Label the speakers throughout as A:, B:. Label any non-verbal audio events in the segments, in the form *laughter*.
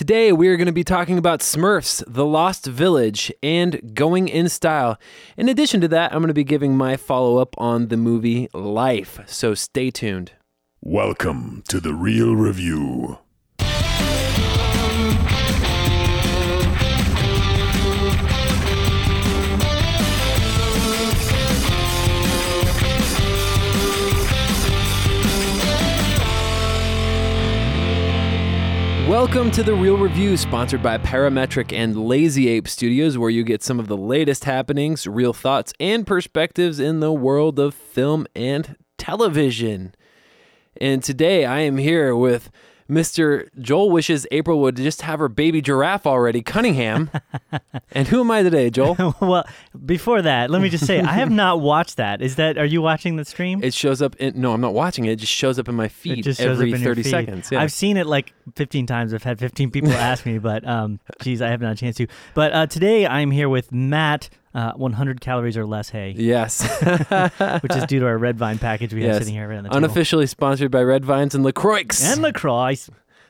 A: Today, we are going to be talking about Smurfs, The Lost Village, and Going in Style. In addition to that, I'm going to be giving my follow up on the movie Life, so stay tuned.
B: Welcome to the Reel Review.
A: Welcome to the Reel Review, sponsored by Parametric and Lazy Ape Studios, where you get some of the latest happenings, real thoughts, and perspectives in the world of film and television. And today I am here with Mr. Joel wishes April would just have her baby giraffe already, Cunningham. *laughs* and who am I today, Joel? *laughs*
C: well, before that, let me just say I have not watched that. Is that are you watching the stream?
A: It shows up in no, I'm not watching it. It just shows up in my feed
C: It just shows
A: every
C: up in
A: 30
C: feed.
A: seconds. Yeah.
C: I've seen it like 15 times. I've had 15 people *laughs* ask me, but um, geez, I haven't had a chance to. But uh, today I'm here with Matt, uh, 100 calories or less hay,
A: yes. *laughs*
C: which is due to our red vine package we have sitting here right on the table.
A: Unofficially sponsored by Red Vines and LaCroix.
C: and LaCroix.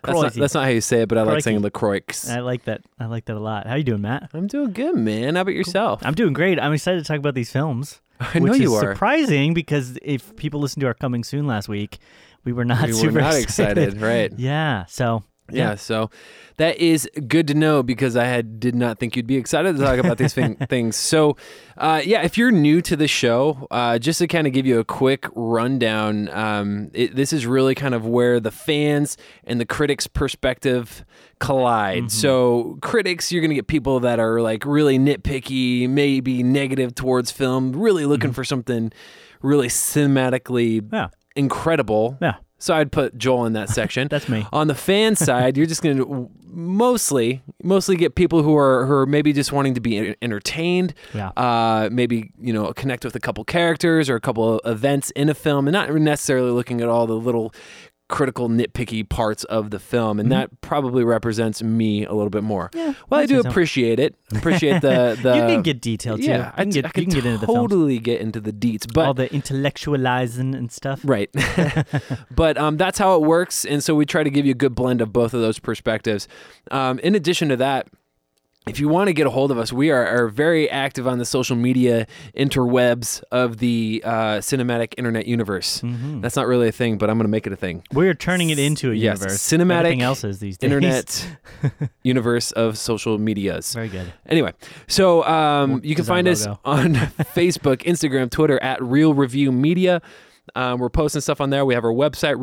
A: that's, not, that's not how you say it, but I like saying LaCroix.
C: I like that. I like that a lot. How you doing, Matt?
A: I'm doing good, man. How about yourself?
C: I'm doing great. I'm excited to talk about these films. *laughs*
A: I know
C: which
A: you
C: is
A: are.
C: surprising because if people listened to our coming soon last week, we were not
A: we were
C: super
A: not *laughs* excited, right?
C: Yeah. So
A: Yeah, so that is good to know because I had did not think you'd be excited to talk about these thing, *laughs* things. So, uh, yeah, if you're new to the show, uh, just to kind of give you a quick rundown, um, it, this is really kind of where the fans and the critics' perspective collide. So, critics, you're going to get people that are like really nitpicky, maybe negative towards film, really looking for something really cinematically
C: Yeah.
A: incredible.
C: Yeah.
A: So I'd put Joel in that *laughs* section.
C: That's me.
A: On the fan *laughs* side, you're just going to mostly mostly get people who are who are maybe just wanting to be entertained.
C: Yeah.
A: Uh, maybe you know connect with a couple characters or a couple of events in a film, and not necessarily looking at all the little critical nitpicky parts of the film and that probably represents me a little bit more
C: Mm-hmm. Yeah,
A: well i do
C: so.
A: appreciate it appreciate the *laughs* the
C: you can get detailed too.
A: yeah I,
C: can get,
A: I can
C: get into films.
A: totally get into the deets but
C: all the intellectualizing and stuff.
A: Right. *laughs* but um, that's how it works. And so we try to give you a good blend of both of those perspectives. Um, in addition to that, if you want to get a hold of us, we are, are very active on the social media interwebs of the uh, cinematic internet universe.
C: Mm-hmm.
A: That's not really a thing, but I'm going to make it a thing.
C: We're turning it into a
A: Yes,
C: universe.
A: cinematic
C: Everything else is these days.
A: Internet *laughs* universe of social medias.
C: Very good.
A: Anyway, so um, you can find us on *laughs* Facebook, Instagram, Twitter at Reel Review Media. Um, we're posting stuff on there. We have our website,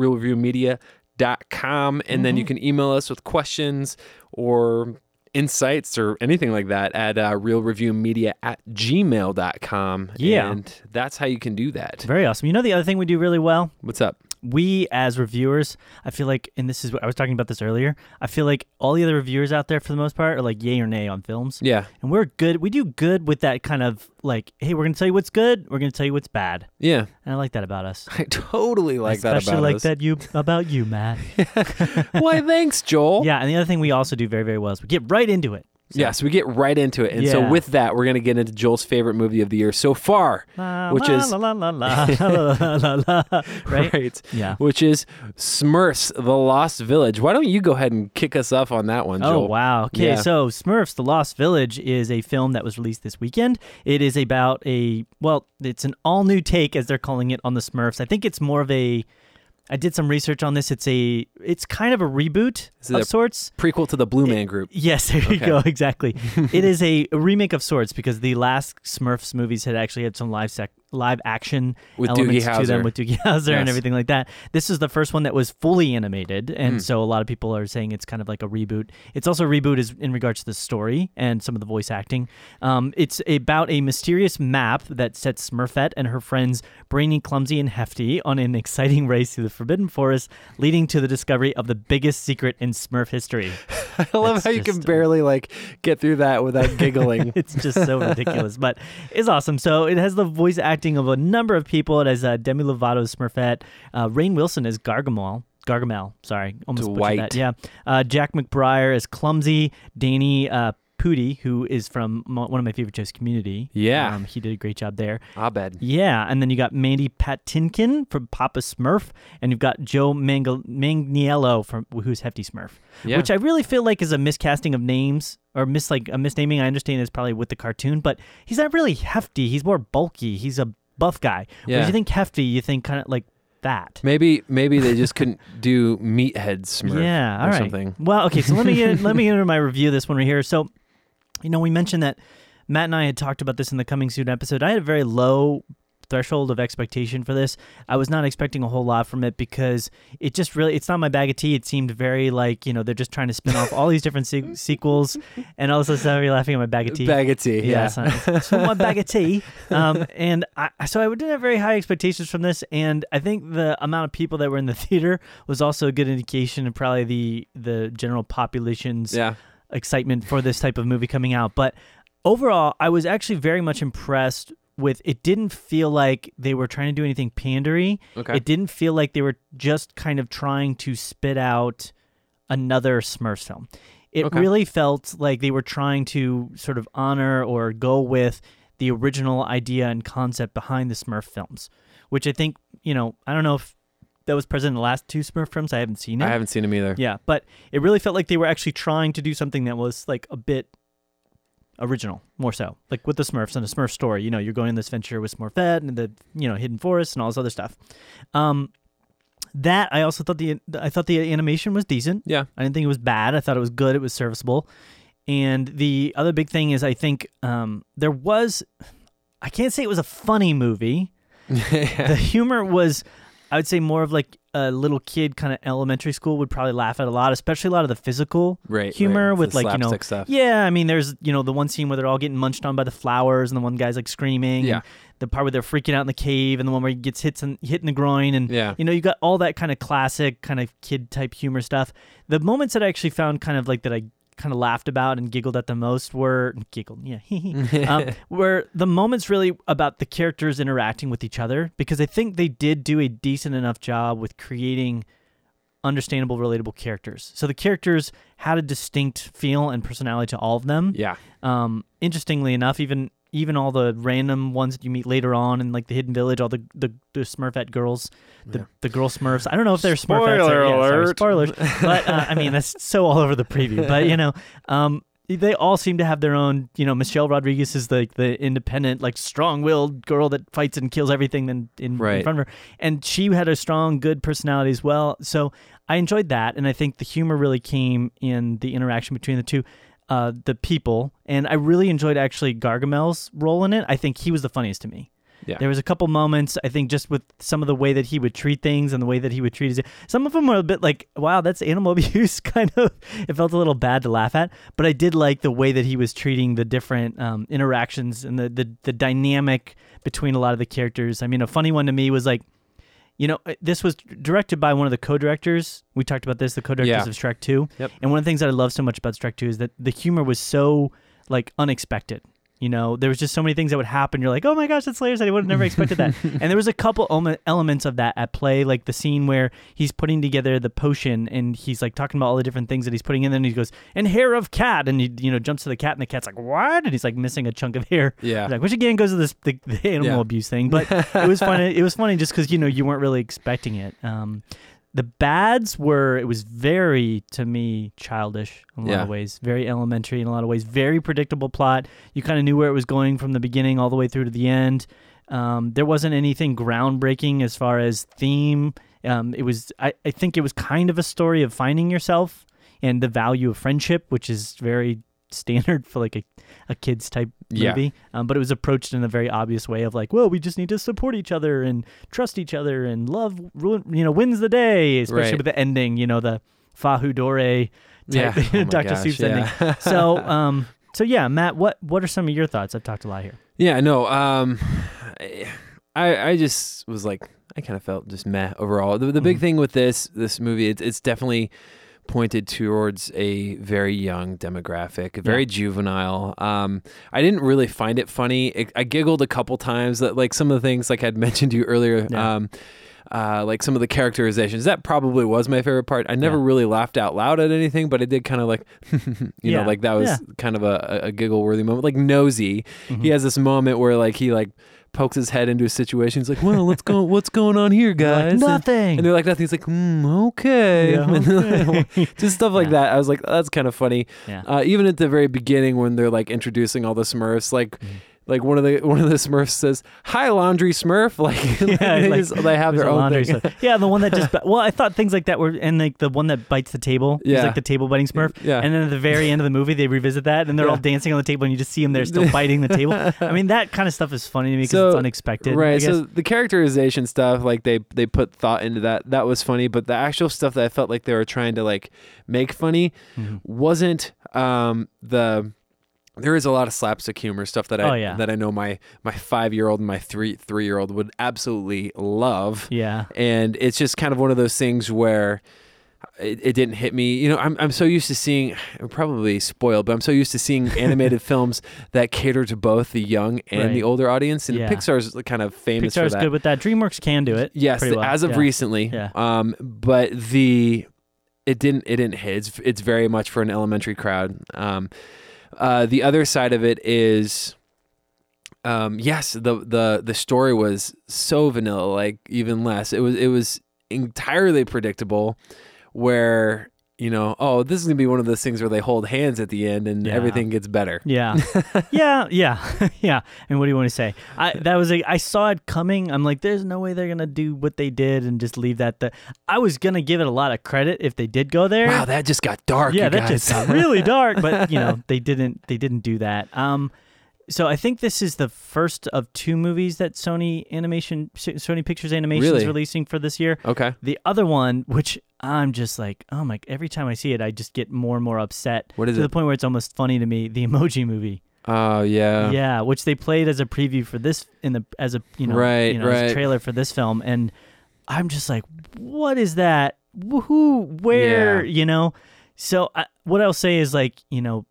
A: reelreviewmedia.com, and then you
C: Mm-hmm.
A: can email us with questions or insights or anything like that at uh, reelreviewmedia at gmail.com.
C: Yeah.
A: And that's how you can do that.
C: Very awesome. You know the other thing we do really well?
A: What's up?
C: We as reviewers, I feel like, and this is what I was talking about this earlier. I feel like all the other reviewers out there, for the most part, are like yay or nay on films.
A: Yeah.
C: And we're good. We do good with that kind of like, hey, we're gonna tell you what's good. We're gonna tell you what's bad.
A: Yeah.
C: And I like that about us. *laughs*
A: I totally like that
C: Especially like
A: us.
C: that you about you, Matt. *laughs*
A: Why, thanks, Joel.
C: Yeah, and the other thing we also do very, very well is we get right into it. Yeah,
A: so- we get right into it. And so with that, we're going to get into Joel's favorite movie of the year so far,
C: La,
A: which
C: la,
A: is
C: la, la, la, la. *laughs* *laughs* right? Yeah.
A: Which is Smurfs: The Lost Village. Why don't you go ahead and kick us off on that one, Joel?
C: Oh, wow. Okay,
A: Yeah.
C: so Smurfs: The Lost Village is a film that was released this weekend. It is about a well, it's an all-new take as they're calling it on the Smurfs. I think it's more of a I did some research on this. It's a it's kind of a reboot
A: it
C: of sorts.
A: Prequel to the Blue Man Group.
C: Yes, there you go. *laughs* Exactly. *laughs* it is a remake of sorts because the last Smurfs movies had actually had some live sec- live action
A: With
C: elements to them with Doogie *laughs* Howser and everything like that. This is the first one that was fully animated, and
A: Hmm.
C: so a lot of people are saying it's kind of like a reboot. It's also a reboot is in regards to the story and some of the voice acting. Um, it's about a mysterious map that sets Smurfette and her friends Brainy, Clumsy, and Hefty on an *laughs* exciting race through the Forbidden Forest, leading to the discovery of the biggest secret in Smurf history. *laughs*
A: I love
C: It's
A: how you can barely like get through that without giggling.
C: it's just so ridiculous, but it's awesome. So it has the voice acting of a number of people. It has uh, Demi Lovato as Smurfette, uh, Rainn Wilson as Gargamel. Gargamel, sorry, almost
A: Dwight.
C: that. Yeah, uh, Jack McBrayer as Clumsy, Danny uh, Pudi, who is from one of my favorite shows, Community.
A: Yeah.
C: um, he did a great job there.
A: Abed.
C: Yeah, and then you got Mandy Patinkin from Papa Smurf, and you've got Joe Mangal- Manganiello from who's Hefty Smurf,
A: Yeah.
C: which I really feel like is a miscasting of names or mis like a misnaming. I understand is probably with the cartoon, but he's not really hefty. He's more bulky. He's a buff guy. When
A: Yeah.
C: you think hefty, you think kind of like that.
A: Maybe maybe they just couldn't *laughs* do meathead Smurf
C: yeah,
A: or
C: all right.
A: something.
C: Well, okay, so let me get let me get into my review of this one right here. So, you know, we mentioned that Matt and I had talked about this in the coming soon episode. I had a very low threshold of expectation for this. I was not expecting a whole lot from it because it just really it's not my bag of tea. It seemed very like, you know, they're just trying to spin off all these different se- *laughs* sequels and all this other stuff. You're laughing at my bag of tea.
A: Bag of tea.
C: Yeah,
A: Yeah.
C: it's, not, it's not one bag of tea. Um, *laughs* and I, so I didn't have very high expectations from this, and I think the amount of people that were in the *laughs* theater was also a good indication of probably the the general population's
A: yeah.
C: Excitement for this type of movie coming out. But overall, I was actually very much impressed with. It didn't feel like they were trying to do anything pandery.
A: Okay.
C: It didn't feel like they were just kind of trying to spit out another Smurfs film. It
A: Okay.
C: really felt like they were trying to sort of honor or go with the original idea and concept behind the Smurf films, which I think, you know, I don't know if that was present in the last two Smurf films. I haven't seen it.
A: I haven't seen him either.
C: Yeah, but it really felt like they were actually trying to do something that was like a bit original, more so. Like with the Smurfs and the Smurf story, you know, you're going on this venture with Smurfette and the you know hidden forest and all this other stuff. Um, that I also thought the I thought the animation was decent.
A: Yeah.
C: I didn't think it was bad. I thought it was good. It was serviceable. And the other big thing is I think um, there was I can't say it was a funny movie. *laughs* The humor was I would say more of like a little kid kind of elementary school would probably laugh at a lot, especially a lot of the physical
A: right.
C: humor
A: right.
C: with
A: The
C: like you know
A: stuff.
C: yeah i mean there's you know the one scene where they're all getting munched on by the flowers and the one guy's like screaming
A: Yeah.
C: and the part where they're freaking out in the cave and the one where he gets hits and hit in the groin and
A: Yeah.
C: you know you got all that kind of classic kind of kid type humor stuff the moments that i actually found kind of like that i kind of laughed about and giggled at the most were giggled yeah *laughs* *laughs* um, were the moments really about the characters interacting with each other because i think they did do a decent enough job with creating understandable relatable characters so the characters had a distinct feel and personality to all of them
A: Yeah.
C: um, interestingly enough, even even all the random ones that you meet later on in like the hidden village, all the the, the Smurfette girls, the
A: Yeah.
C: the girl Smurfs. I don't know if they're Smurfettes.
A: Spoiler
C: or, yeah, sorry,
A: alert.
C: spoilers. *laughs* but uh, I mean that's so all over the preview. But you know, um, they all seem to have their own. You know, Michelle Rodriguez is the the independent, like strong-willed girl that fights and kills everything in, in, in front of her, and she had a strong, good personality as well. So I enjoyed that, and I think the humor really came in the interaction between the two uh, the people, and I really enjoyed actually Gargamel's role in it. I think he was the funniest to me.
A: Yeah.
C: There was a couple moments I think just with some of the way that he would treat things and the way that he would treat his. Some of them were a bit like, wow, that's animal *laughs* abuse. *laughs* Kind of, it felt a little bad to laugh at, but I did like the way that he was treating the different um, interactions and the, the the dynamic between a lot of the characters. I mean, a funny one to me was like. You know, uh, this was directed by one of the co-directors. We talked about this, the co-directors
A: Yeah.
C: of Shrek 2.
A: Yep.
C: And one of the things that I love so much about Shrek 2 is that the humor was so like unexpected. You know, there was just so many things that would happen. You're like, oh my gosh, that's hilarious. I would have never expected that. *laughs* and there was a couple elements of that at play, like the scene where he's putting together the potion and he's like talking about all the different things that he's putting in. There And he goes, and hair of cat. And he, you know, jumps to the cat and the cat's like, what? And he's like missing a chunk of hair.
A: Yeah.
C: Like, which again goes to this the, the animal
A: Yeah.
C: abuse thing, but it was *laughs* funny. It was funny just because you know you weren't really expecting it. Um, the bads were it was very to me childish in a lot of ways, very elementary in a lot of ways, very predictable plot. You kind of knew where it was going from the beginning all the way through to the end. Um, there wasn't anything groundbreaking as far as theme. Um, it was I, I think it was kind of a story of finding yourself and the value of friendship, which is very standard for like a, a kids type
A: Yeah.
C: movie. Um, but it was approached in a very obvious way of like, well, we just need to support each other and trust each other and love, you know, wins the day, especially
A: Right.
C: with the ending, you know, the Fahu Dore
A: Yeah.
C: type
A: Oh my *laughs*
C: Dr.
A: gosh,
C: Seuss
A: yeah.
C: ending. So, *laughs* um, so yeah, Matt, what what are some of your thoughts? I've talked a lot here.
A: Yeah, no. Um, I I just was like I kind of felt just meh overall. The, the big
C: Mhm.
A: thing with this this movie, it's, it's definitely pointed towards a very young demographic, very juvenile. Um, I didn't really find it funny. It, I giggled a couple times that like some of the things like I'd *laughs* mentioned to you earlier.
C: Yeah.
A: Um, uh, like some of the characterizations. That probably was my favorite part. I never
C: Yeah.
A: really laughed out loud at anything, but I did kind of like, *laughs* you
C: Yeah.
A: know, like that was
C: Yeah.
A: kind of a, a giggle worthy moment. Like Nosy,
C: Mm-hmm.
A: he has this moment where like he like pokes his head into a situation. He's like, "Well, let's go. *laughs* What's going on here,
C: They're like,
A: guys?" And-
C: nothing.
A: And they're like nothing. He's like, mm, okay.
C: Yeah, *laughs* okay. *laughs*
A: Just stuff like
C: Yeah.
A: that. I was like, that's kind of funny.
C: Yeah.
A: Uh, even at the very beginning when they're like introducing all the Smurfs, like.
C: Mm-hmm.
A: Like one of the *laughs* one of the Smurfs says, "Hi, laundry Smurf." *laughs* Like, *laughs*
C: Yeah,
A: they,
C: like,
A: just- they have their own
C: laundry
A: thing.
C: stuff. Yeah, the one that just. Well, I thought things like that were, and like the one that bites the table.
A: Yeah.
C: like the table biting Smurf.
A: Yeah.
C: And then at the very end of the movie, they revisit that, and they're all dancing on the table, and you just see them there still biting the table. I mean, that kind of stuff is funny to me because
A: So-
C: it's unexpected. I
A: Right.
C: guess.
A: So the characterization stuff, like they they put thought into that. That was funny, but the actual stuff that I felt like they were trying to like make funny
C: Mhm.
A: wasn't um the there is a lot of slapstick humor stuff that I
C: Oh, yeah.
A: that I know my my five year old and my three three year old would absolutely love.
C: Yeah.
A: And it's just kind of one of those things where it, it didn't hit me. You know, I'm I'm so used to seeing I'm probably spoiled, but I'm so used to seeing *laughs* animated films that cater to both the young and the older audience. And
C: Yeah.
A: Pixar's kind of famous for that.
C: Pixar's good with that. DreamWorks can do it.
A: Yes,
C: well.
A: as of
C: Yeah.
A: recently.
C: Yeah.
A: Um, but the it didn't it didn't hit. It's, it's very much for an elementary crowd. Um, uh, the other side of it is, um, yes, the the the story was so vanilla, like even less. It was it was entirely predictable, where. You know, oh, this is gonna be one of those things where they hold hands at the end and
C: Yeah.
A: everything gets better.
C: Yeah, *laughs* yeah, yeah, *laughs* yeah. And what do you want to say? I that was a, I saw it coming. I'm like, there's no way they're gonna do what they did and just leave that. The I was gonna give it a lot of credit if they did go there.
A: Wow, that just got dark.
C: yeah,
A: you
C: that
A: guys.
C: just got really *laughs* dark. But you know, they didn't they didn't do that. Um, so I think this is the first of two movies that Sony Animation Sony Pictures Animation is
A: Really?
C: releasing for this year.
A: okay.
C: The other one, which I'm just like, oh my! Every time I see it, I just get more and more upset.
A: What is
C: to
A: it?
C: the point where it's almost funny to me. The Emoji Movie,
A: Oh yeah.
C: yeah, which they played as a preview for this in the as a you know
A: Right,
C: you know as a
A: right.
C: trailer for this film, and I'm just like, what is that? Woohoo! Where
A: Yeah.
C: you know? So I, what I'll say is like you know,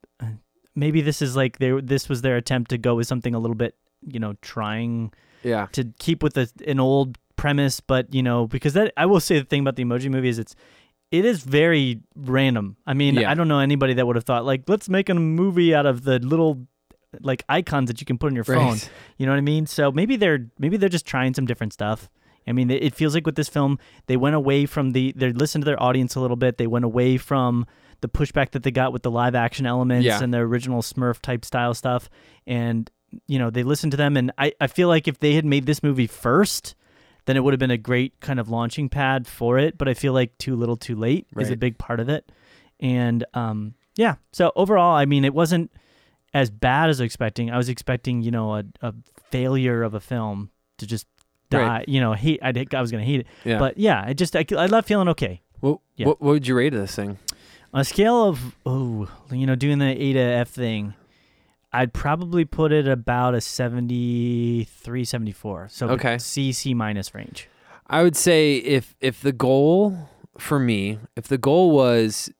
C: maybe this is like their this was their attempt to go with something a little bit you know trying
A: Yeah.
C: to keep with a, an old premise, but you know, because that I will say the thing about the emoji movie is it's it is very random. I mean,
A: Yeah.
C: I don't know anybody that would have thought like let's make a movie out of the little like icons that you can put on your phone.
A: Right.
C: You know what I mean? So maybe they're maybe they're just trying some different stuff. I mean, it feels like with this film, they went away from the they listened to their audience a little bit. They went away from the pushback that they got with the live action elements
A: Yeah.
C: and the original Smurf type style stuff, and you know they listened to them. And I I feel like if they had made this movie first, then it would have been a great kind of launching pad for it. But I feel like too little, too late is a big part of it. And um, yeah. So overall, I mean, it wasn't as bad as I was expecting. I was expecting, you know, a, a failure of a film to just die.
A: Right.
C: You know, hate. I, I was gonna hate it.
A: Yeah.
C: But yeah, I just I, I left feeling okay.
A: what,
C: yeah.
A: what what would you rate this thing?
C: On a scale of oh, you know, doing the A to F thing, I'd probably put it about a 73, 74. So
A: Okay.
C: C C minus range.
A: I would say if if the goal for me, if the goal was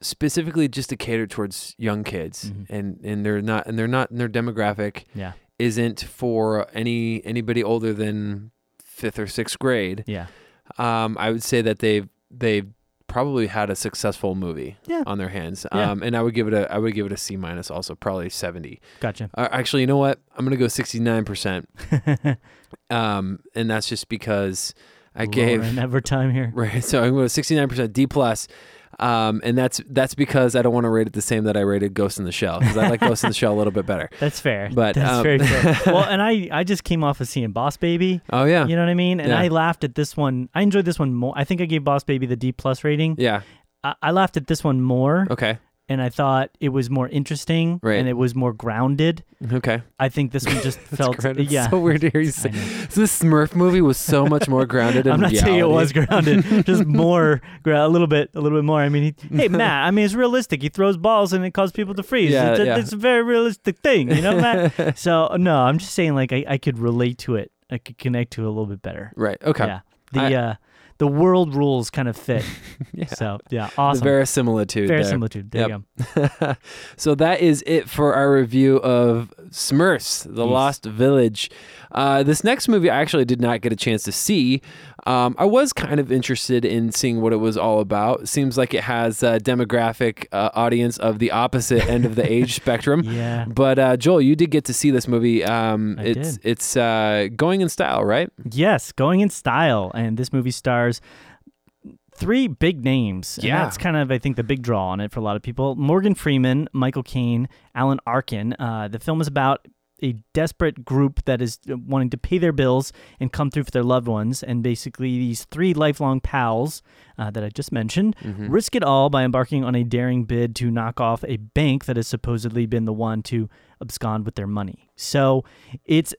A: specifically just to cater towards young kids
C: Mhm.
A: and and they're not and they're not and their demographic
C: Yeah.
A: isn't for any anybody older than 5th or 6th grade,
C: Yeah.
A: um I would say that they've they've probably had a successful movie
C: Yeah.
A: on their hands.
C: Yeah.
A: Um and I would give it a I would give it a C minus also, probably 70.
C: Gotcha.
A: Uh, actually, you know what? I'm going to go 69%. *laughs* Um and that's just because I gave
C: Lauren, ever time here. *laughs*
A: Right. So I'm going to 69% D plus. Um, and that's that's because I don't want to rate it the same that I rated Ghost in the Shell because I like *laughs* Ghost in the Shell a little bit better.
C: That's fair.
A: But,
C: that's
A: um,
C: very fair. *laughs* well, and I I just came off of seeing Boss Baby.
A: Oh yeah,
C: You know what I mean? And
A: Yeah.
C: I laughed at this one. I enjoyed this one more. I think I gave Boss Baby the D plus rating.
A: yeah.
C: I, I laughed at this one more,
A: Okay,
C: and I thought it was more interesting
A: Right.
C: and it was more grounded.
A: okay.
C: I think this one just *laughs* felt
A: great. It's
C: yeah.
A: so weird to hear you say. So this Smurf movie was so much more grounded.
C: I'm not saying it was grounded, *laughs* just more, a little bit, a little bit more. I mean, he, hey *laughs* Matt, I mean it's realistic. He throws balls and it causes people to freeze.
A: Yeah,
C: it's, a,
A: yeah.
C: it's a very realistic thing, you know, Matt. so no, I'm just saying like I, I could relate to it. I could connect to it a little bit better.
A: Right. Okay.
C: Yeah, the
A: I-
C: uh, the world rules kind of fit. *laughs*
A: Yeah.
C: So yeah, awesome.
A: The
C: awesome.
A: verisimilitude. there.
C: Verisimilitude. There you go. *laughs*
A: so that is it for our review of Smurfs, The Lost Village. Uh, this next movie I actually did not get a chance to see. Um, I was kind of interested in seeing what it was all about. Seems like it has a demographic uh, audience of the opposite end of the *laughs* age spectrum.
C: Yeah.
A: But uh, Joel, you did get to see this movie. Um,
C: I
A: it's
C: did.
A: it's uh, going in style, right?
C: Yes, going in style. And this movie stars three big names. And
A: Yeah.
C: that's kind of, I think, the big draw on it for a lot of people. Morgan Freeman, Michael Caine, Alan Arkin. Uh, the film is about a desperate group that is uh, wanting to pay their bills and come through for their loved ones. And basically, these three lifelong pals uh, that I just mentioned risk it all by embarking on a daring bid to knock off a bank that has supposedly been the one to abscond with their money. So it's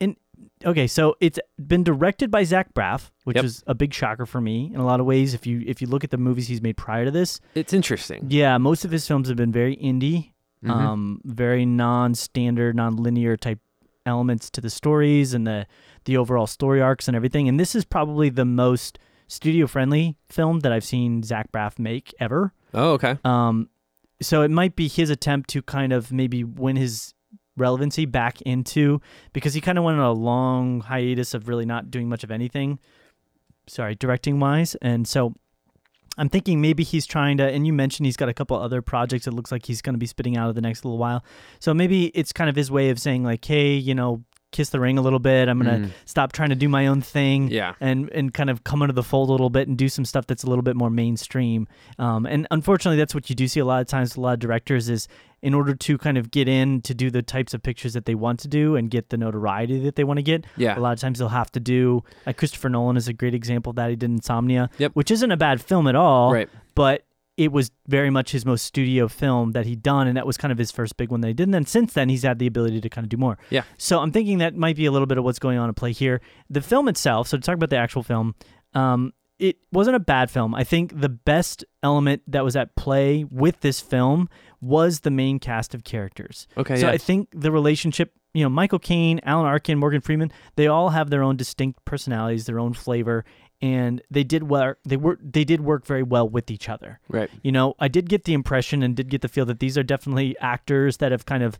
C: in okay, so it's been directed by Zach Braff, which
A: Yep.
C: is a big shocker for me in a lot of ways. If you if you look at the movies he's made prior to this,
A: It's interesting.
C: yeah, most of his films have been very indie,
A: Mhm.
C: um, very non-standard, non-linear type elements to the stories and the the overall story arcs and everything. And this is probably the most studio-friendly film that I've seen Zach Braff make ever.
A: Oh, okay.
C: Um, so it might be his attempt to kind of maybe win his relevancy back into because he kind of went on a long hiatus of really not doing much of anything. Sorry, directing wise, and so I'm thinking maybe he's trying to. And you mentioned he's got a couple other projects. It looks like he's going to be spitting out of the next little while. So maybe it's kind of his way of saying like, hey, you know, kiss the ring a little bit. I'm gonna
A: Mm.
C: stop trying to do my own thing
A: Yeah.
C: and and kind of come into the fold a little bit and do some stuff that's a little bit more mainstream. Um, and unfortunately, that's what you do see a lot of times. with A lot of directors is in order to kind of get in to do the types of pictures that they want to do and get the notoriety that they want to get.
A: Yeah.
C: A lot of times they'll have to do like Christopher Nolan is a great example of that. He did Insomnia,
A: Yep.
C: which isn't a bad film at all,
A: Right.
C: but it was very much his most studio film that he'd done, and that was kind of his first big one that he did. And then since then, he's had the ability to kind of do more.
A: Yeah.
C: So I'm thinking that might be a little bit of what's going on at play here. The film itself, so to talk about the actual film, um, it wasn't a bad film. I think the best element that was at play with this film was the main cast of characters.
A: Okay.
C: So
A: yeah.
C: I think the relationship, you know, Michael Caine, Alan Arkin, Morgan Freeman, they all have their own distinct personalities, their own flavor, and they did work. They were they did work very well with each other.
A: right.
C: You know, I did get the impression and did get the feel that these are definitely actors that have kind of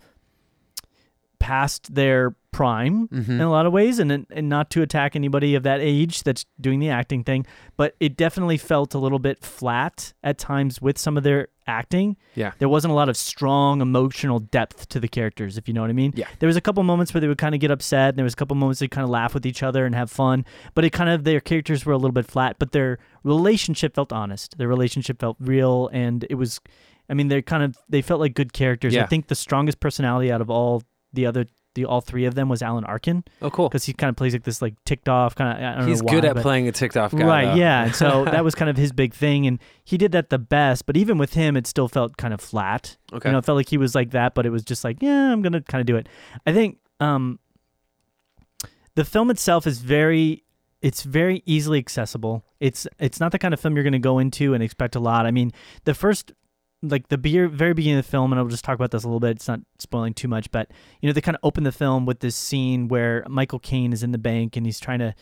C: past their prime
A: Mhm.
C: in a lot of ways and and not to attack anybody of that age that's doing the acting thing, but it definitely felt a little bit flat at times with some of their acting.
A: Yeah.
C: There wasn't a lot of strong emotional depth to the characters, if you know what I mean.
A: Yeah.
C: There was a couple moments where they would kind of get upset, and there was a couple moments they kind of laugh with each other and have fun, but it kind of their characters were a little bit flat, but their relationship felt honest. Their relationship felt real, and it was, I mean, they kind of they felt like good characters.
A: Yeah.
C: I think the strongest personality out of all the other the all three of them was Alan Arkin
A: Oh, cool.
C: because he kind of plays like this like ticked off kind of. I don't
A: He's
C: know
A: good at
C: but-
A: playing a ticked off guy.
C: right,
A: though.
C: yeah. And so *laughs* that was kind of his big thing, and he did that the best. But even with him, it still felt kind of flat.
A: Okay.
C: You know, it felt like he was like that, but it was just like, yeah, I'm gonna kind of do it. I think um, the film itself is very, it's very easily accessible. It's it's not the kind of film you're gonna go into and expect a lot. I mean, the first. Like the be- very beginning of the film, and I'll just talk about this a little bit. It's not spoiling too much, but you know they kind of open the film with this scene where Michael Caine is in the bank and he's trying to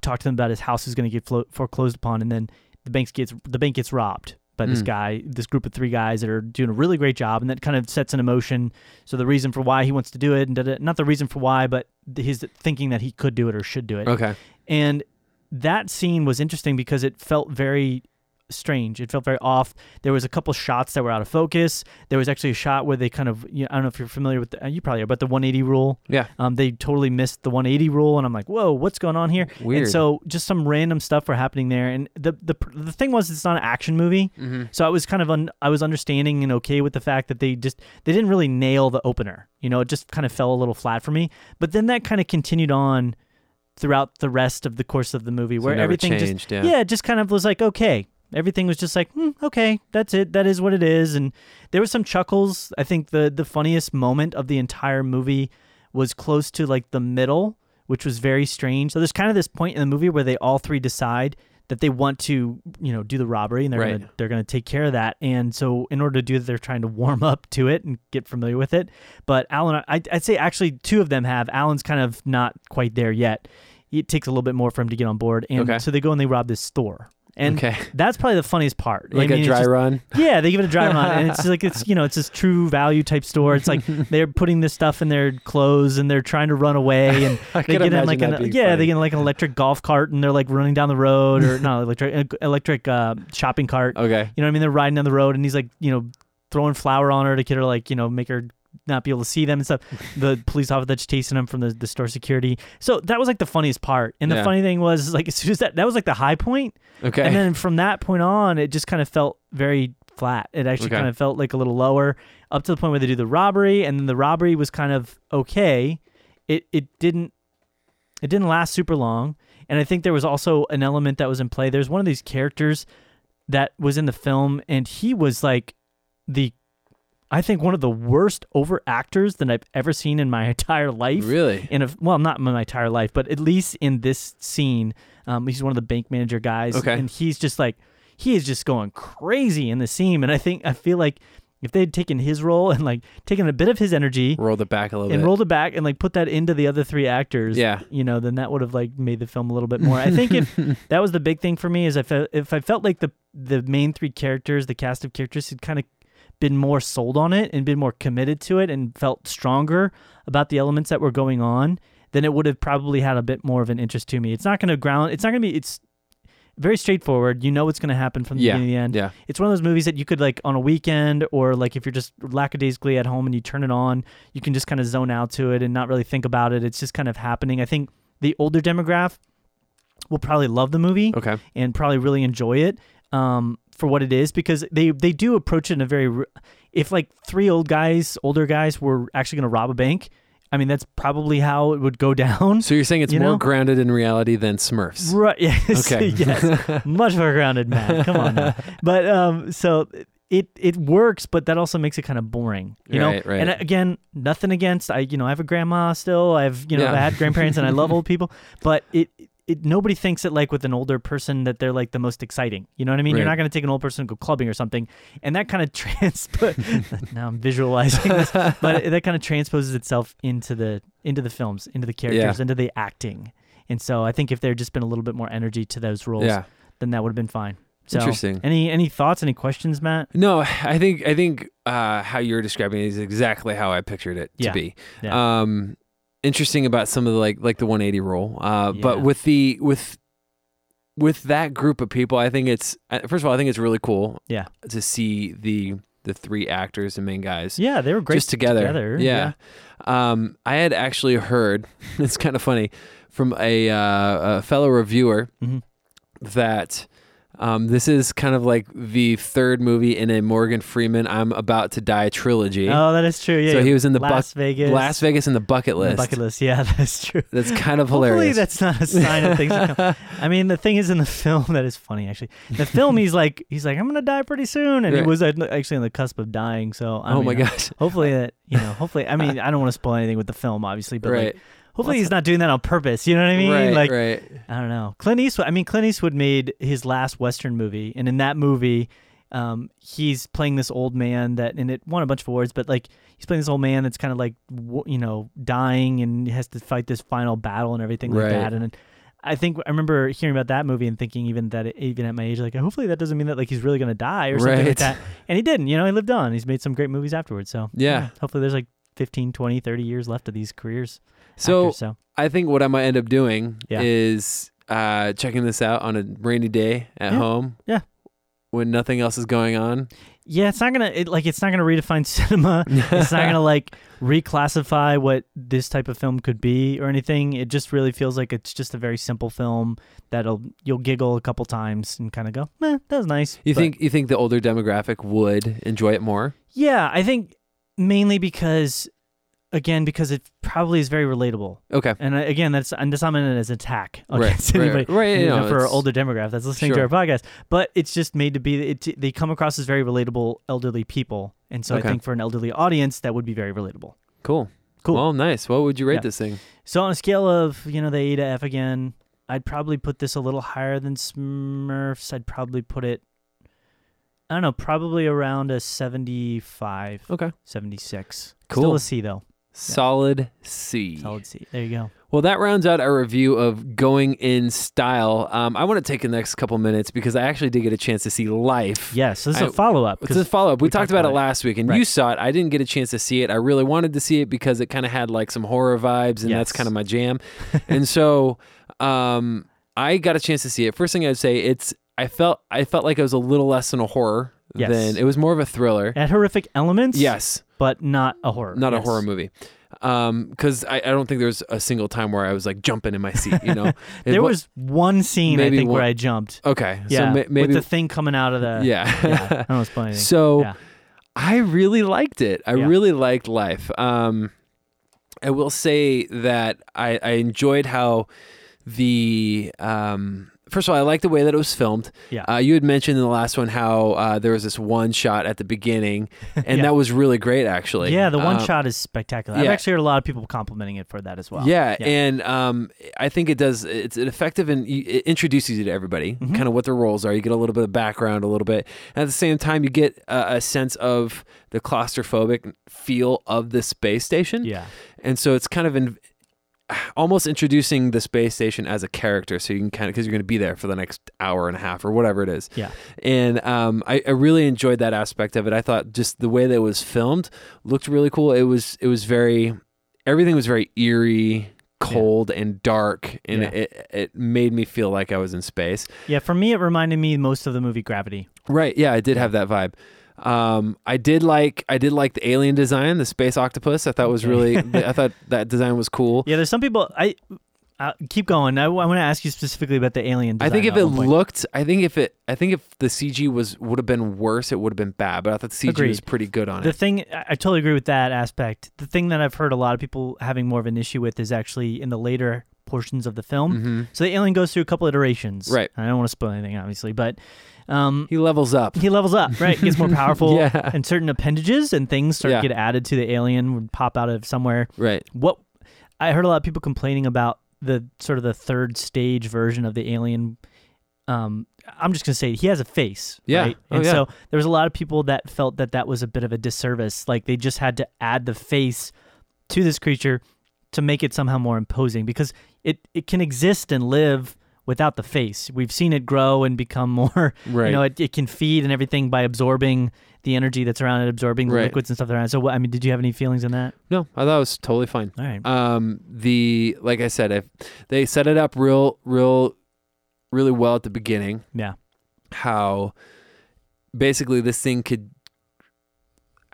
C: talk to them about his house is going to get flo- foreclosed upon, and then the bank gets the bank gets robbed by this
A: Mm.
C: guy, this group of three guys that are doing a really great job, and that kind of sets an emotion. So the reason for why he wants to do it, and not the reason for why, but his thinking that he could do it or should do it.
A: Okay.
C: And that scene was interesting because it felt very strange. It felt very off. There was a couple shots that were out of focus. There was actually a shot where they kind of, you know, I don't know if you're familiar with, the, uh, you probably are, but the 180 rule.
A: Yeah.
C: Um, they totally missed the 180 rule, and I'm like, whoa, what's going on here?
A: Weird.
C: And so just some random stuff were happening there. And the the the thing was, it's not an action movie.
A: Mm-hmm.
C: So I was kind of un- I was understanding and okay with the fact that they just they didn't really nail the opener. You know, it just kind of fell a little flat for me. But then that kind of continued on throughout the rest of the course of the movie,
A: So
C: where everything
A: changed,
C: just
A: yeah.
C: yeah, it just kind of was like okay. Everything was just like hmm, okay, that's it. That is what it is. And there was some chuckles. I think the the funniest moment of the entire movie was close to like the middle, which was very strange. So there's kind of this point in the movie where they all three decide that they want to, you know, do the robbery and they're
A: Right.
C: gonna they're gonna take care of that. And so in order to do that, they're trying to warm up to it and get familiar with it. But Alan, I, I'd say actually two of them have. Alan's kind of not quite there yet. It takes a little bit more for him to get on board. And
A: Okay.
C: so they go and they rob this store. And
A: Okay.
C: that's probably the funniest part. I
A: Like
C: mean,
A: a dry
C: just-
A: run.
C: Yeah, they give it a dry run, and it's *laughs* like it's you know it's this true value type store. It's like *laughs* they're putting this stuff in their clothes and they're trying to run away, *laughs* and they get in like an yeah
A: funny.
C: they get in like an electric golf cart and they're like running down the road or not electric electric uh, shopping cart.
A: Okay.
C: You know what I mean? They're riding down the road and he's like you know throwing flour on her to get her like you know make her not be able to see them and stuff. *laughs* the police officer that's chasing them from the, the store security. So that was like the funniest part. And the
A: Yeah.
C: funny thing was like as soon as that that was like the high point.
A: Okay.
C: And then from that point on, it just kind of felt very flat. It actually
A: Okay.
C: kind of felt like a little lower up to the point where they do the robbery, and then the robbery was kind of okay. It it didn't it didn't last super long, and I think there was also an element that was in play. There's one of these characters that was in the film, and he was like the I think one of the worst over actors that I've ever seen in my *laughs* entire life
A: really.
C: in a well, not in my entire life, but at least in this scene, um, he's one of the bank manager guys,
A: Okay.
C: and he's just like he is just going crazy in the scene, and I think I feel like if they had taken his role and like taken a bit of his energy
A: Rolled it back a little
C: and
A: bit.
C: rolled it back and like put that into the other three actors,
A: Yeah.
C: you know, then that would have like made the film a little bit more. I think if *laughs* that was the big thing for me is if I, if I felt like the the main three characters, the cast of characters, had kind of been more sold on it and been more committed to it and felt stronger about the elements that were going on, then it would have probably had a bit more of an interest to me. It's not going to ground. It's not going to be. It's very straightforward. You know what's going to happen from the
A: Yeah.
C: beginning to the end.
A: Yeah.
C: It's one of those movies that you could like on a weekend or like if you're just lackadaisically at home and you turn it on, you can just kind of zone out to it and not really think about it. It's just kind of happening. I think the older demographic will probably love the movie
A: Okay.
C: and probably really enjoy it um, for what it is because they they do approach it in a very if like three old guys, older guys were actually going to rob a bank. I mean, that's probably how it would go *laughs* down.
A: So you're saying it's
C: You
A: more
C: know?
A: grounded in reality than Smurfs?
C: Right. *laughs* Yes.
A: Okay. *laughs*
C: yes. Much more grounded, man. Come on. Now. But um, so it it works, but that also makes it kind of boring, you know.
A: Right, right.
C: And again, nothing against I, you know, I have a grandma still. I've you know,
A: Yeah.
C: I had grandparents, and I love old people. But it. It, nobody thinks it like with an older person that they're like the most exciting. You know what I mean? You're not going to take an old person and go clubbing or something, and that kind of *laughs* transpose. *laughs* now I'm visualizing this, *laughs* but that kind of transposes itself into the into the films, into the characters, into the acting. And so I think if there had just been a little bit more energy to those roles,
A: Yeah.
C: then that would have been fine. So,
A: Interesting.
C: Any any thoughts? Any questions, Matt?
A: No, I think I think uh, how you're describing it is exactly how I pictured it to
C: Yeah.
A: be.
C: Yeah.
A: Um, interesting about some of the like like the 180 rule. Uh, but with the with with that group of people, I think it's uh, first of all, I think it's really cool.
C: Yeah.
A: To see the the three actors and main guys
C: Yeah, they were great
A: just together. Yeah. Um, I had actually heard *laughs* it's kind of funny from a, uh, a fellow reviewer
C: Mhm.
A: that um, this is kind of like the third movie in a Morgan Freeman "I'm About to Die" trilogy.
C: Oh, that is true. Yeah.
A: So he was in the
C: Las
A: buck-
C: Vegas.
A: Last Vegas in the bucket
C: the
A: list.
C: bucket list. Yeah, *laughs* that's true.
A: That's kind of hilarious.
C: Hopefully that's not a sign of things. *laughs* I mean, the thing is in the film *laughs* that is funny actually. The film he's like he's like I'm gonna die pretty soon, and
A: Right.
C: he was actually on the cusp of dying. So I
A: oh
C: mean,
A: my gosh!
C: Hopefully that you know. Hopefully, I mean, I don't want to spoil anything with the film, obviously, but
A: right,
C: like, hopefully he's not doing that on purpose. You know what I mean?
A: right,
C: like,
A: right.
C: I don't know. Clint Eastwood. I mean, Clint Eastwood made his last Western movie, and in that movie, um, he's playing this old man that, and it won a bunch of awards. But like, he's playing this old man that's kind of like, you know, dying and has to fight this final battle and everything like
A: Right.
C: that. And I think I remember hearing about that movie and thinking even that even at my age, like, hopefully that doesn't mean that like he's really gonna die or something
A: Right.
C: like that. And he didn't. You know, he lived on. He's made some great movies afterwards. So
A: Yeah.
C: hopefully there's like 15, 20, 30 years left of these careers.
A: So
C: actors, so
A: I think what I might end up doing
C: Yeah.
A: is uh, checking this out on a rainy day at
C: Yeah.
A: home.
C: Yeah.
A: When nothing else is going on.
C: Yeah, it's not gonna it, like it's not gonna redefine *laughs* cinema. it's not gonna like reclassify what this type of film could be or anything. It just really feels like it's just a very simple film that'll you'll giggle a couple times and kind of go, "Eh, that was nice."
A: You
C: But-
A: think you think the older demographic would enjoy it more?
C: Yeah, I think mainly because, again, because it probably is very relatable.
A: Okay.
C: And again, that's and that's not meant as an attack
A: Right,
C: against
A: right,
C: anybody.
A: right,
C: you
A: no,
C: for older demographic that's listening
A: Sure.
C: to our podcast. But it's just made to be it, they come across as very relatable elderly people, and so
A: Okay.
C: I think for an elderly audience that would be very relatable.
A: Cool.
C: Cool.
A: Well, nice. What would you rate
C: Yeah.
A: this thing?
C: So on a scale of you know the A to F again, I'd probably put this a little higher than Smurfs. I'd probably put it. I don't know, probably around a 75,
A: Okay.
C: 76.
A: Cool.
C: Still a C though.
A: Solid C.
C: Solid C. There you go.
A: Well, that rounds out our review of Going in Style. Um, I want to take the next couple minutes because I actually did get a chance to see Life.
C: Yes, this is
A: I-
C: a follow up.
A: It's a follow up. We, talked about, it last week, and you saw it. I didn't get a chance to see it. I really wanted to see it because it kind of had like some horror vibes, and that's kind of my jam. *laughs* and so, um, I got a chance to see it. First thing I'd say, it's I felt I felt like it was a little less than a horror
C: Yes.
A: than it was more of a thriller.
C: It had horrific elements.
A: Yes,
C: but not a horror.
A: not a horror movie. Um, because I, I don't think there was a single time where I was like jumping in my seat. You know, *laughs* It
C: There
A: wa-
C: was one scene I think where I jumped.
A: okay.
C: Yeah,
A: so ma- maybe
C: with the thing coming out of the.
A: yeah.
C: yeah. I don't want to spoil anything.
A: So
C: Yeah.
A: I really liked it. I
C: Yeah.
A: really liked Life. Um, I will say that I, I enjoyed how the um, first of all, I like the way that it was filmed.
C: Yeah.
A: Uh, you had mentioned in the last one how uh, there was this one shot at the beginning, *laughs* and
C: Yeah.
A: that was really great, actually.
C: yeah, the one
A: Um,
C: shot is spectacular. I've actually heard a lot of people complimenting it for that as well.
A: Yeah,
C: Yeah.
A: and um, I think it does. It's effective and it introduces you to everybody,
C: Mm-hmm.
A: kind of what their roles are. You get a little bit of background, a little bit, and at the same time, you get a, a sense of the claustrophobic feel of the space station.
C: Yeah.
A: and so it's kind of in, *sighs* almost introducing the space station as a character, so you can kind of because you're going to be there for the next hour and a half or whatever it is.
C: Yeah.
A: And um, I, I really enjoyed that aspect of it. I thought just the way that it was filmed looked really cool. It was it was very everything was very eerie, cold, and dark, and
C: Yeah.
A: it it made me feel like I was in space.
C: Yeah. For me, it reminded me most of the movie Gravity.
A: Right? Yeah, I did have that vibe. Um, I did like I did like the alien design, the space octopus. I thought was really *laughs* I thought that design was cool.
C: Yeah. There's some people. I. Uh, keep going. I, want to ask you specifically about the alien.
A: I think if it looked, I think if it, I think if the CG was would have been worse, it would have been bad. But I thought the CG was pretty good on
C: The
A: it.
C: The thing, I I totally agree with that aspect. The thing that I've heard a lot of people having more of an issue with is actually in the later portions of the film.
A: hmm
C: So the alien goes through a couple iterations.
A: Right.
C: I don't want to spoil anything, obviously, but um,
A: He levels up.
C: he levels up, right? Gets more *laughs* powerful,
A: Yeah.
C: and certain appendages and things start
A: Yeah.
C: to get added to the alien, would pop out of somewhere.
A: Right.
C: What I heard a lot of people complaining about the sort of the third stage version of the alien. Um, I'm just gonna say he has a face,
A: Yeah.
C: right?
A: Oh,
C: and
A: yeah.
C: so there was a lot of people that felt that that was a bit of a disservice. Like they just had to add the face to this creature to make it somehow more imposing because it it can exist and live without the face. We've seen it grow and become *laughs* more.
A: Right.
C: You know, it, it can feed and everything by absorbing the energy that's around it, absorbing the
A: Right.
C: liquids and stuff around. it. So, I mean, did you have any feelings on that?
A: no, I thought it was totally fine.
C: All right.
A: Um, the like I said, if they set it up real, real, really well at the beginning.
C: yeah.
A: How basically this thing could.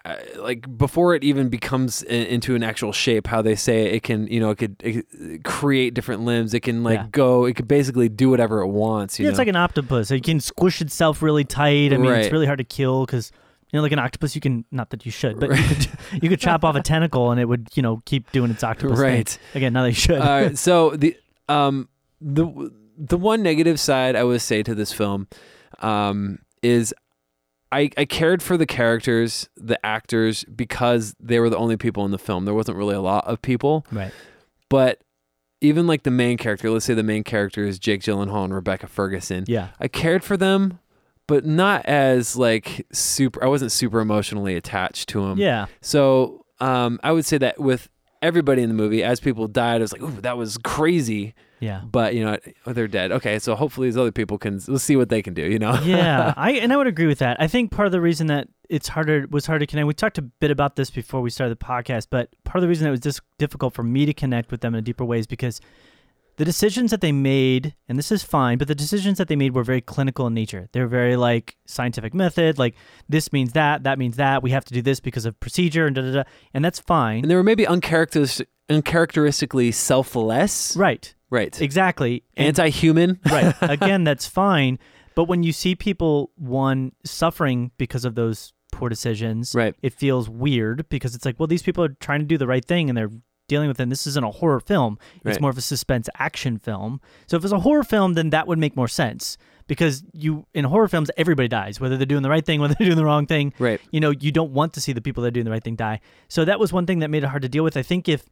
A: Uh, like before it even becomes in, into an actual shape, how they say it, can, you know, it could it, create different limbs. It can like
C: Yeah.
A: go. It could basically do whatever it wants. You
C: Yeah,
A: know?
C: it's like an octopus. It can squish itself really tight. I mean,
A: Right.
C: it's really hard to kill because you know, like an octopus, you can not that you should, but you, could, *laughs* you could chop off a tentacle and it would, you know, keep doing its octopus thing.
A: right.
C: Again, now they should.
A: uh, *laughs* so the um the the one negative side I would say to this film um is I, I cared for the characters, the actors, because they were the only people in the film. There wasn't really a lot of people,
C: right.
A: but even like the main character, let's say the main character is Jake Gyllenhaal and Rebecca Ferguson.
C: Yeah.
A: I cared for them, but not as like super. I wasn't super emotionally attached to them.
C: Yeah.
A: So um, I would say that with everybody in the movie, as people died, I was like, "Ooh, that was crazy."
C: Yeah.
A: But you know, oh, they're dead. Okay, so hopefully these other people can. Let's see what they can do. You know?
C: yeah, *laughs* I and I would agree with that. I think part of the reason that it's harder was hard to connect. We talked a bit about this before we started the podcast, but part of the reason it was just difficult for me to connect with them in a deeper way is because the decisions that they made, and this is fine, but the decisions that they made were very clinical in nature. They were very like scientific method, like this means that, that means that. We have to do this because of procedure and da da da, and that's fine.
A: and they were maybe uncharacteristic, uncharacteristically selfless.
C: right,
A: Right.
C: exactly.
A: Anti-human. *laughs*
C: right *laughs* again that's fine but when you see people one suffering because of those poor decisions
A: Right.
C: it feels weird because it's like well these people are trying to do the right thing and they're dealing with it and this isn't a horror film it's
A: Right.
C: more of a suspense action film so if it's a horror film then that would make more sense because you in horror films everybody dies whether they're doing the right thing *laughs* whether they're doing the wrong thing
A: Right.
C: you know you don't want to see the people that are doing the right thing die so that was one thing that made it hard to deal with i think if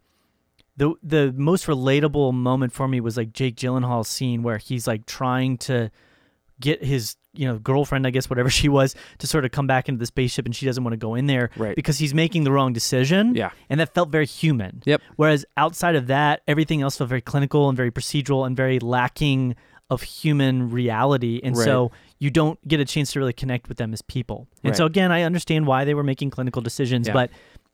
C: the the most relatable moment for me was like Jake Gyllenhaal's scene where he's like trying to get his you know girlfriend, I guess whatever *laughs* she was, to sort of come back into the spaceship, and she doesn't want to go in there
A: Right.
C: because he's making the wrong decision.
A: Yeah.
C: and that felt very human.
A: Yep.
C: Whereas outside of that, everything else felt very clinical and very procedural and very lacking of human reality, and
A: Right.
C: so you don't get a chance to really connect with them as people. And so again, I understand why they were making clinical decisions,
A: Yeah.
C: but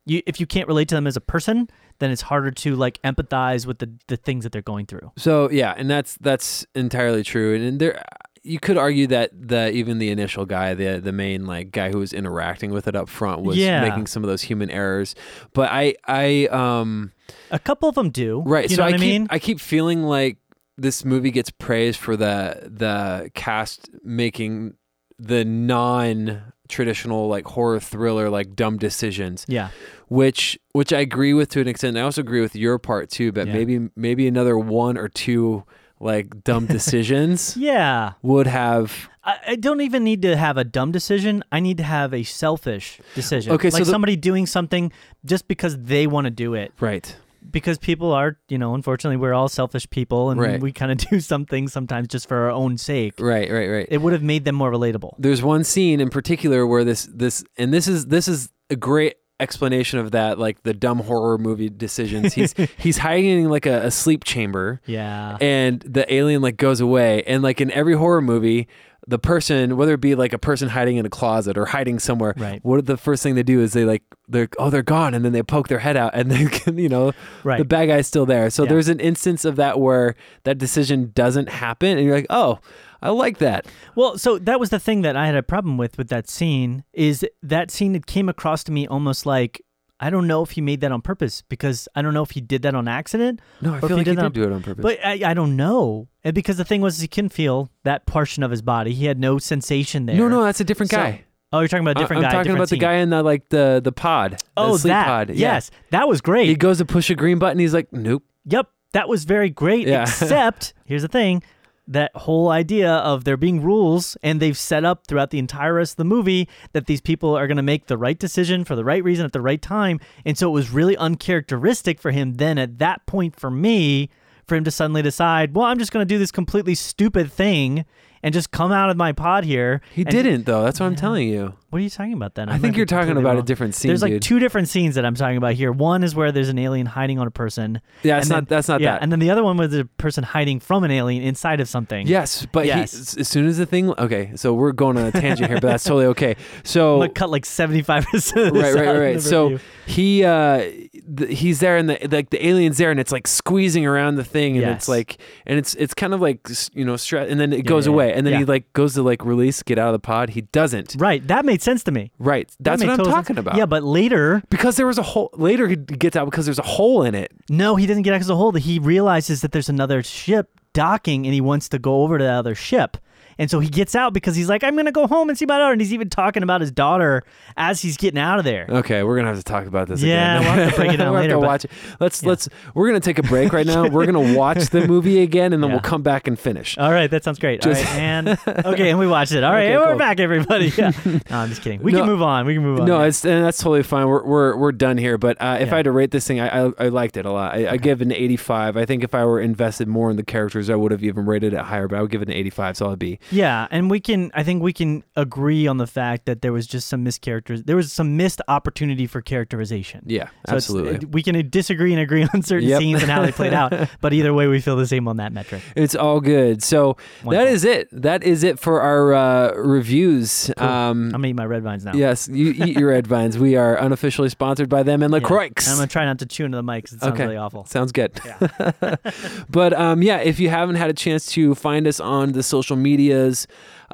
C: you, if you can't relate to them as a person, then it's harder to like empathize with the, the things that they're going through.
A: So yeah, and that's that's entirely true. And, and there, you could argue that the even the initial guy, the the main like guy who was interacting with it up front, was
C: Yeah.
A: making some of those human errors. But I I um
C: A couple of them do.
A: right.
C: You
A: so
C: know
A: I
C: what I
A: keep
C: mean?
A: I keep feeling like this movie gets praised for the the cast making the non traditional like horror thriller like dumb decisions
C: yeah.
A: Which which I agree with to an extent. I also agree with your part too, but
C: Yeah.
A: maybe maybe another one or two like dumb *laughs* decisions
C: Yeah.
A: would have
C: I, I don't even need to have a dumb decision. I need to have a selfish decision.
A: Okay, so
C: like
A: the-
C: somebody doing something just because they want to do it.
A: right.
C: Because people are, you know, unfortunately, we're all selfish people, and
A: Right.
C: we kind of *laughs* do some things sometimes just for our own sake.
A: Right, right, right.
C: It would have made them more relatable.
A: There's one scene in particular where this this and this is this is a great explanation of that like the dumb horror movie decisions. He's *laughs* he's hiding in like a, a sleep chamber
C: Yeah.
A: and the alien like goes away and like in every horror movie the person whether it be like a person hiding in a closet or hiding somewhere
C: Right.
A: what the first thing they do is they like they're oh they're gone and then they poke their head out and then *laughs* you know
C: Right.
A: the bad guy's still there so
C: Yeah.
A: there's an instance of that where that decision doesn't happen and you're like oh i like that
C: Well, so that was the thing that I had a problem with with that scene is that scene it came across to me almost like I don't know if he made that on purpose because I don't know if he did that on accident.
A: no i feel
C: he
A: like he
C: did
A: did
C: that-
A: do it on purpose
C: But I, I don't know. And because the thing was he couldn't feel that portion of his body. He had no sensation there.
A: no no that's a different
C: So-
A: guy
C: Oh, you're talking about a different
A: I- i'm
C: guy.
A: talking
C: different
A: about the guy in the like the the pod the
C: Oh,
A: sleep
C: that.
A: pod Yeah.
C: Yes, that was great.
A: he goes to push a green button he's like nope
C: Yep, that was very great.
A: Yeah. *laughs*
C: Except, here's the thing that whole idea of there being rules, and they've set up throughout the entire rest of the movie that these people are going to make the right decision for the right reason at the right time. And so it was really uncharacteristic for him then at that point for me for him to suddenly decide, well, I'm just going to do this completely stupid thing and just come out of my pod here.
A: he didn't though that's what i'm telling you
C: What are you talking about then?
A: i
C: might
A: think you're talking about a different scene
C: There's like
A: dude.
C: two different scenes that I'm talking about here. One is where there's an alien hiding on a person.
A: yeah it's
C: and
A: not that's not
C: yeah,
A: that
C: and then the other one was a person hiding from an alien inside of something.
A: Yes, but
C: Yes.
A: He, as- soon as the thing, okay, so we're going on a tangent here, but that's totally okay. So *laughs*
C: I'm cut like 75 percent.
A: right, right, right, right. So he, uh, th- he's there, and the like the alien's there, and it's like squeezing around the thing, and
C: Yes.
A: it's like, and it's it's kind of like you know, stress, and then it
C: Yeah,
A: goes
C: yeah,
A: away, and then
C: yeah.
A: he like goes to like release, get out of the pod. He doesn't.
C: right, that made sense to me.
A: Right, that's
C: made
A: what I'm
C: total sense.
A: talking about.
C: Yeah, but later,
A: because there was a hole. Later, he gets out because there's a hole in it.
C: no, he doesn't get access to the hole. He realizes that there's another ship docking, and he wants to go over to that other ship. And so he gets out because he's like, I'm gonna go home and see my daughter. And he's even talking about his daughter as he's getting out of there.
A: Okay, we're gonna have to talk about this
C: Yeah,
A: again.
C: we'll have to break it *laughs* down
A: we'll have
C: later,
A: to
C: but-
A: watch it. Let's
C: Yeah.
A: let's we're gonna take a break right now. we're gonna *laughs* watch the movie again, and then
C: Yeah.
A: we'll come back and finish.
C: All right, that sounds great.
A: Just-
C: All right, and *laughs* okay, and we watched it. All right,
A: Okay,
C: we're
A: cool.
C: back, everybody. Yeah. No, I'm just kidding. We
A: No.
C: can move on. We can move on.
A: No, it's and that's totally fine. We're we're, we're done here. But uh, if
C: Yeah.
A: I had to rate this thing, I I, I liked it a lot. I, I give it an 85. I think if I were invested more in the characters, I would have even rated it higher. But I would give it an 85. So I'd be
C: Yeah, and we can. I think we can agree on the fact that there was just some mischaracters. There was some missed opportunity for characterization.
A: yeah,
C: So
A: absolutely.
C: we can disagree and agree on certain
A: Yep.
C: scenes and how they played out, *laughs* but either way, we feel the same on that metric.
A: It's all good. So that is it. That is it for our uh, reviews.
C: Cool.
A: Um,
C: I'm gonna eat my red vines now.
A: Yes, you eat your red vines. We are unofficially sponsored by them and *laughs*
C: Yeah.
A: LaCroix.
C: And I'm gonna try not to chew into the mic 'cause it sounds
A: Okay.
C: really awful.
A: Sounds good.
C: Yeah. *laughs*
A: but um, yeah, if you haven't had a chance to find us on the social medias,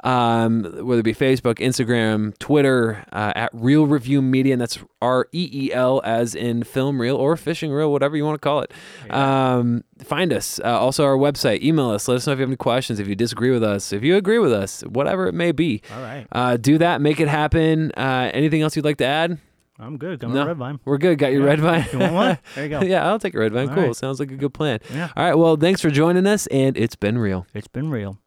A: um, whether it be Facebook, Instagram, Twitter, uh, at Reel Review Media, and that's R E E L as in film reel or fishing reel, whatever you want to call it. Um, find us. Uh, also, our website. Email us. Let us know if you have any questions. If you disagree with us, if you agree with us, whatever it may be.
C: All right,
A: Uh, do that. Make it happen. Uh, anything else you'd like to add?
C: I'm good. Got
A: No.
C: red vine.
A: We're good. Got your
C: Yeah.
A: red vine.
C: You want one? There you go. *laughs*
A: yeah, I'll take a red vine.
C: All
A: cool.
C: right.
A: Sounds like a good plan.
C: Yeah.
A: All right. Well, thanks for joining us, and it's been real.
C: It's been real.